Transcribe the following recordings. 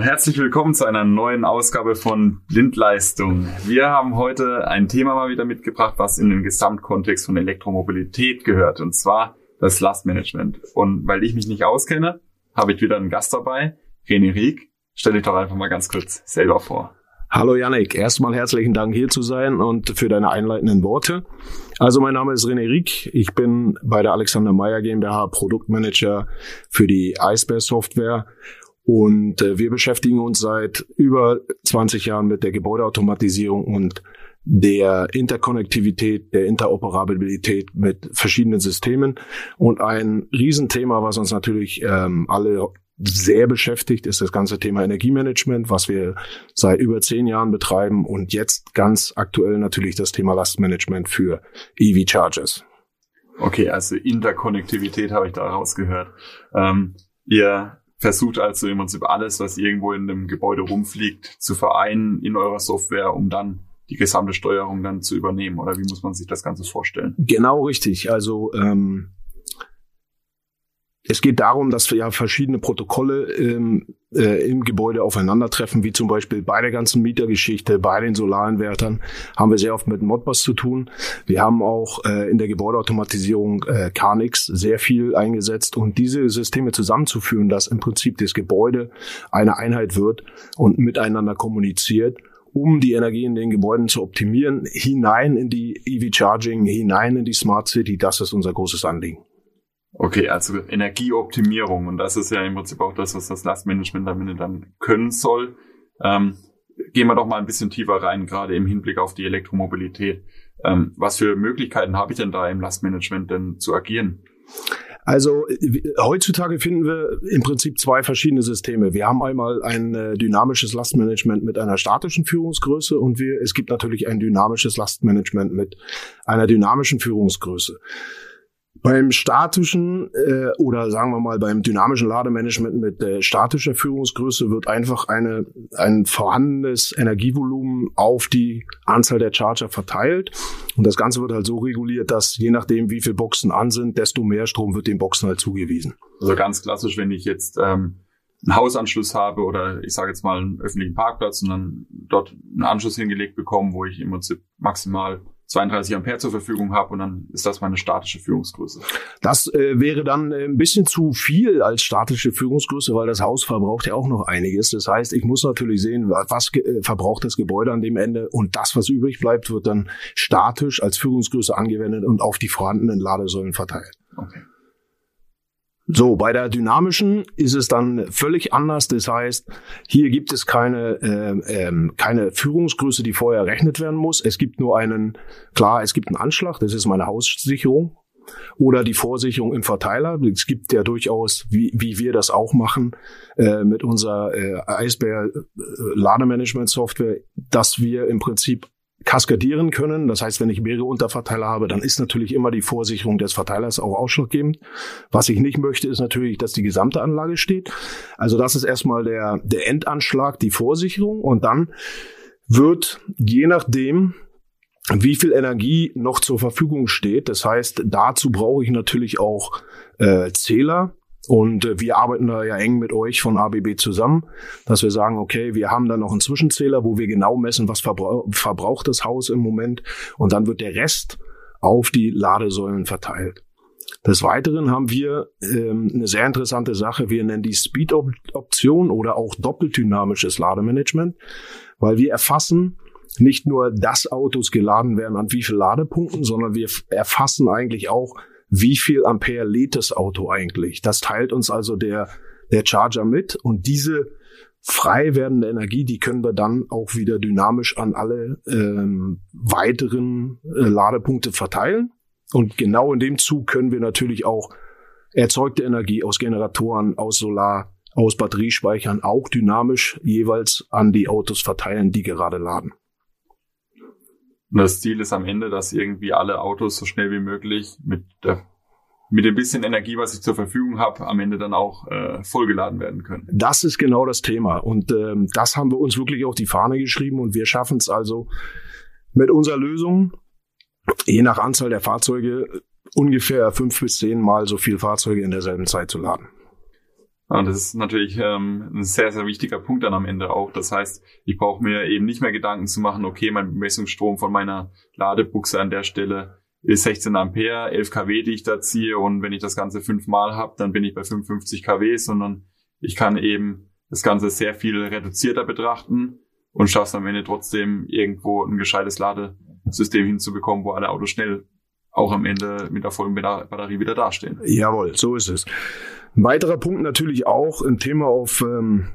So, herzlich willkommen zu einer neuen Ausgabe von Blindleistung. Wir haben heute ein Thema mal wieder mitgebracht, was in den Gesamtkontext von Elektromobilität gehört, und zwar das Lastmanagement. Und weil ich mich nicht auskenne, habe ich wieder einen Gast dabei, René Rieck. Stell dich doch einfach mal ganz kurz selber vor. Hallo Yannick, erstmal herzlichen Dank hier zu sein und für deine einleitenden Worte. Also mein Name ist René Rieck, ich bin bei der Alexander Meyer GmbH Produktmanager für die Eisbär Software und äh, wir beschäftigen uns seit über 20 Jahren mit der Gebäudeautomatisierung und der Interkonnektivität, der Interoperabilität mit verschiedenen Systemen. Und ein Riesenthema, was uns natürlich ähm, alle sehr beschäftigt, ist das ganze Thema Energiemanagement, was wir seit über zehn Jahren betreiben und jetzt ganz aktuell natürlich das Thema Lastmanagement für EV-Chargers. Okay, also Interkonnektivität habe ich da rausgehört. Ähm, ihr versucht also im Prinzip alles, was irgendwo in einem Gebäude rumfliegt, zu vereinen in eurer Software, um dann die gesamte Steuerung dann zu übernehmen? Oder wie muss man sich das Ganze vorstellen? Genau richtig. Also ähm, es geht darum, dass wir ja verschiedene Protokolle ähm, äh, im Gebäude aufeinandertreffen, wie zum Beispiel bei der ganzen Mietergeschichte, bei den Solarinvertern haben wir sehr oft mit Modbus zu tun. Wir haben auch äh, in der Gebäudeautomatisierung äh, Carnix sehr viel eingesetzt und diese Systeme zusammenzuführen, dass im Prinzip das Gebäude eine Einheit wird und miteinander kommuniziert um die Energie in den Gebäuden zu optimieren, hinein in die EV-Charging, hinein in die Smart City, das ist unser großes Anliegen. Okay, also Energieoptimierung und das ist ja im Prinzip auch das, was das Lastmanagement damit dann können soll. Ähm, gehen wir doch mal ein bisschen tiefer rein, gerade im Hinblick auf die Elektromobilität. Ähm, was für Möglichkeiten habe ich denn da im Lastmanagement denn zu agieren? Also heutzutage finden wir im Prinzip zwei verschiedene Systeme. Wir haben einmal ein äh, dynamisches Lastmanagement mit einer statischen Führungsgröße und wir, es gibt natürlich ein dynamisches Lastmanagement mit einer dynamischen Führungsgröße. Beim statischen äh, oder sagen wir mal beim dynamischen Lademanagement mit äh, statischer Führungsgröße wird einfach eine, ein vorhandenes Energievolumen auf die Anzahl der Charger verteilt. Und das Ganze wird halt so reguliert, dass je nachdem, wie viele Boxen an sind, desto mehr Strom wird den Boxen halt zugewiesen. Also ganz klassisch, wenn ich jetzt ähm, einen Hausanschluss habe oder ich sage jetzt mal einen öffentlichen Parkplatz und dann dort einen Anschluss hingelegt bekomme, wo ich im Prinzip maximal 32 Ampere zur Verfügung habe und dann ist das meine statische Führungsgröße. Das äh, wäre dann äh, ein bisschen zu viel als statische Führungsgröße, weil das Haus verbraucht ja auch noch einiges. Das heißt, ich muss natürlich sehen, was äh, verbraucht das Gebäude an dem Ende und das, was übrig bleibt, wird dann statisch als Führungsgröße angewendet und auf die vorhandenen Ladesäulen verteilt. Okay. So, bei der dynamischen ist es dann völlig anders. Das heißt, hier gibt es keine, äh, ähm, keine Führungsgröße, die vorher errechnet werden muss. Es gibt nur einen, klar, es gibt einen Anschlag, das ist meine Haussicherung oder die Vorsicherung im Verteiler. Es gibt ja durchaus, wie, wie wir das auch machen, äh, mit unserer äh, Eisbär äh, dass wir im Prinzip kaskadieren können. Das heißt, wenn ich mehrere Unterverteiler habe, dann ist natürlich immer die Vorsicherung des Verteilers auch ausschlaggebend. Was ich nicht möchte, ist natürlich, dass die gesamte Anlage steht. Also das ist erstmal der, der Endanschlag, die Vorsicherung. Und dann wird je nachdem, wie viel Energie noch zur Verfügung steht. Das heißt, dazu brauche ich natürlich auch äh, Zähler, und äh, wir arbeiten da ja eng mit euch von ABB zusammen, dass wir sagen, okay, wir haben da noch einen Zwischenzähler, wo wir genau messen, was verbrauch, verbraucht das Haus im Moment. Und dann wird der Rest auf die Ladesäulen verteilt. Des Weiteren haben wir ähm, eine sehr interessante Sache. Wir nennen die Speed-Option oder auch doppeldynamisches Lademanagement, weil wir erfassen nicht nur, dass Autos geladen werden an wie viel Ladepunkten, sondern wir erfassen eigentlich auch, wie viel Ampere lädt das Auto eigentlich. Das teilt uns also der, der Charger mit und diese frei werdende Energie, die können wir dann auch wieder dynamisch an alle ähm, weiteren äh, Ladepunkte verteilen. Und genau in dem Zug können wir natürlich auch erzeugte Energie aus Generatoren, aus Solar, aus Batteriespeichern auch dynamisch jeweils an die Autos verteilen, die gerade laden. Und das Ziel ist am Ende, dass irgendwie alle Autos so schnell wie möglich mit der mit dem bisschen Energie, was ich zur Verfügung habe, am Ende dann auch äh, vollgeladen werden können. Das ist genau das Thema. Und ähm, das haben wir uns wirklich auf die Fahne geschrieben und wir schaffen es also mit unserer Lösung, je nach Anzahl der Fahrzeuge, ungefähr fünf bis zehn Mal so viel Fahrzeuge in derselben Zeit zu laden. Ja, das ist natürlich ähm, ein sehr, sehr wichtiger Punkt dann am Ende auch. Das heißt, ich brauche mir eben nicht mehr Gedanken zu machen, okay, mein Bemessungsstrom von meiner Ladebuchse an der Stelle ist 16 Ampere, 11 kW, die ich da ziehe und wenn ich das Ganze fünfmal habe, dann bin ich bei 55 kW, sondern ich kann eben das Ganze sehr viel reduzierter betrachten und schaffe es am Ende trotzdem irgendwo ein gescheites Ladesystem hinzubekommen, wo alle Autos schnell auch am Ende mit der vollen Batterie wieder dastehen. Jawohl, so ist es. Ein weiterer Punkt natürlich auch ein Thema auf ähm,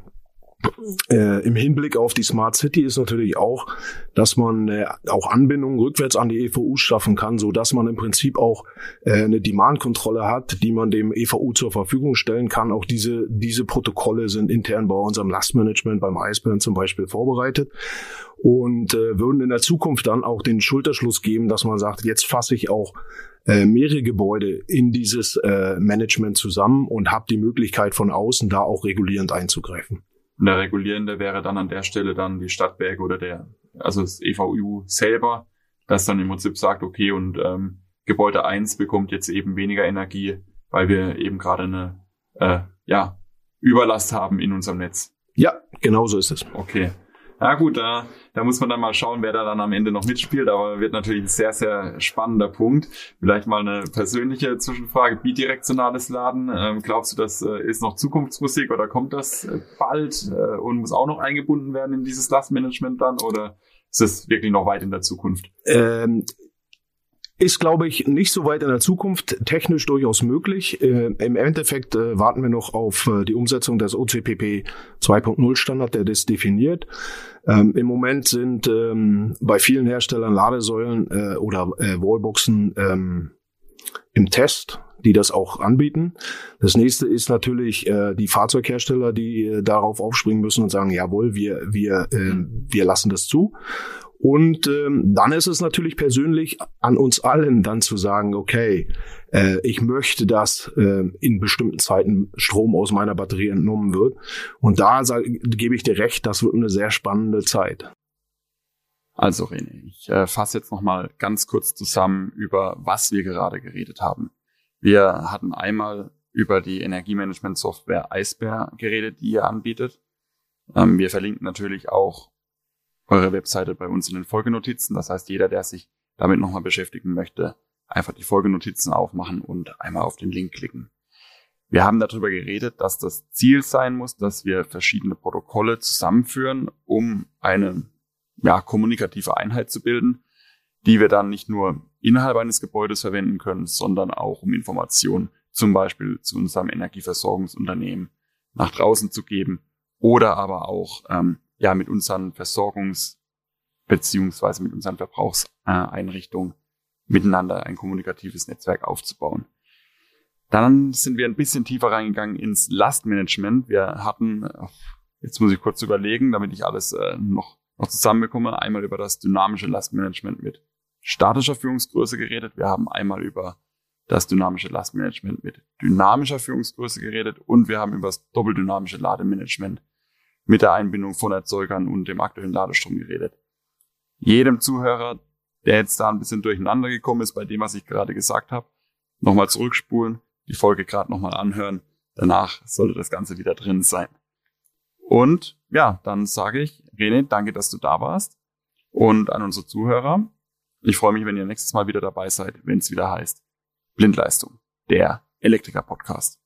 äh, im Hinblick auf die Smart City ist natürlich auch, dass man äh, auch Anbindungen rückwärts an die EVU schaffen kann, so dass man im Prinzip auch äh, eine Demand-Kontrolle hat, die man dem EVU zur Verfügung stellen kann. Auch diese diese Protokolle sind intern bei unserem Lastmanagement beim Iceburn zum Beispiel vorbereitet und äh, würden in der Zukunft dann auch den Schulterschluss geben, dass man sagt, jetzt fasse ich auch äh, mehrere Gebäude in dieses äh, Management zusammen und habe die Möglichkeit von außen da auch regulierend einzugreifen. Und der Regulierende wäre dann an der Stelle dann die Stadtwerke oder der, also das EVU selber, das dann im Prinzip sagt, okay, und ähm, Gebäude eins bekommt jetzt eben weniger Energie, weil wir eben gerade eine äh, ja, Überlast haben in unserem Netz. Ja, genau so ist es. Okay. Na gut, da, da muss man dann mal schauen, wer da dann am Ende noch mitspielt, aber wird natürlich ein sehr, sehr spannender Punkt. Vielleicht mal eine persönliche Zwischenfrage. Bidirektionales Laden, ähm, glaubst du, das äh, ist noch Zukunftsmusik oder kommt das äh, bald äh, und muss auch noch eingebunden werden in dieses Lastmanagement dann oder ist es wirklich noch weit in der Zukunft? Ähm, ist, glaube ich, nicht so weit in der Zukunft, technisch durchaus möglich. Äh, Im Endeffekt äh, warten wir noch auf äh, die Umsetzung des OCPP 2.0 Standard, der das definiert. Ähm, Im Moment sind ähm, bei vielen Herstellern Ladesäulen äh, oder äh, Wallboxen ähm, im Test, die das auch anbieten. Das nächste ist natürlich äh, die Fahrzeughersteller, die äh, darauf aufspringen müssen und sagen, jawohl, wir, wir, äh, wir lassen das zu. Und ähm, dann ist es natürlich persönlich an uns allen dann zu sagen, okay, äh, ich möchte, dass äh, in bestimmten Zeiten Strom aus meiner Batterie entnommen wird. Und da gebe ich dir recht, das wird eine sehr spannende Zeit. Also René, ich äh, fasse jetzt nochmal ganz kurz zusammen, über was wir gerade geredet haben. Wir hatten einmal über die Energiemanagement-Software Eisbär geredet, die ihr anbietet. Ähm, wir verlinken natürlich auch eure Webseite bei uns in den Folgenotizen. Das heißt, jeder, der sich damit nochmal beschäftigen möchte, einfach die Folgenotizen aufmachen und einmal auf den Link klicken. Wir haben darüber geredet, dass das Ziel sein muss, dass wir verschiedene Protokolle zusammenführen, um eine ja, kommunikative Einheit zu bilden, die wir dann nicht nur innerhalb eines Gebäudes verwenden können, sondern auch um Informationen zum Beispiel zu unserem Energieversorgungsunternehmen nach draußen zu geben oder aber auch ähm, ja mit unseren Versorgungs- beziehungsweise mit unseren Verbrauchseinrichtungen miteinander ein kommunikatives Netzwerk aufzubauen. Dann sind wir ein bisschen tiefer reingegangen ins Lastmanagement. Wir hatten, jetzt muss ich kurz überlegen, damit ich alles äh, noch, noch zusammenbekomme, einmal über das dynamische Lastmanagement mit statischer Führungsgröße geredet. Wir haben einmal über das dynamische Lastmanagement mit dynamischer Führungsgröße geredet und wir haben über das doppeldynamische Lademanagement mit der Einbindung von Erzeugern und dem aktuellen Ladestrom geredet. Jedem Zuhörer, der jetzt da ein bisschen durcheinander gekommen ist bei dem, was ich gerade gesagt habe, nochmal zurückspulen, die Folge gerade nochmal anhören. Danach sollte das Ganze wieder drin sein. Und ja, dann sage ich, René, danke, dass du da warst. Und an unsere Zuhörer, ich freue mich, wenn ihr nächstes Mal wieder dabei seid, wenn es wieder heißt Blindleistung, der Elektriker-Podcast.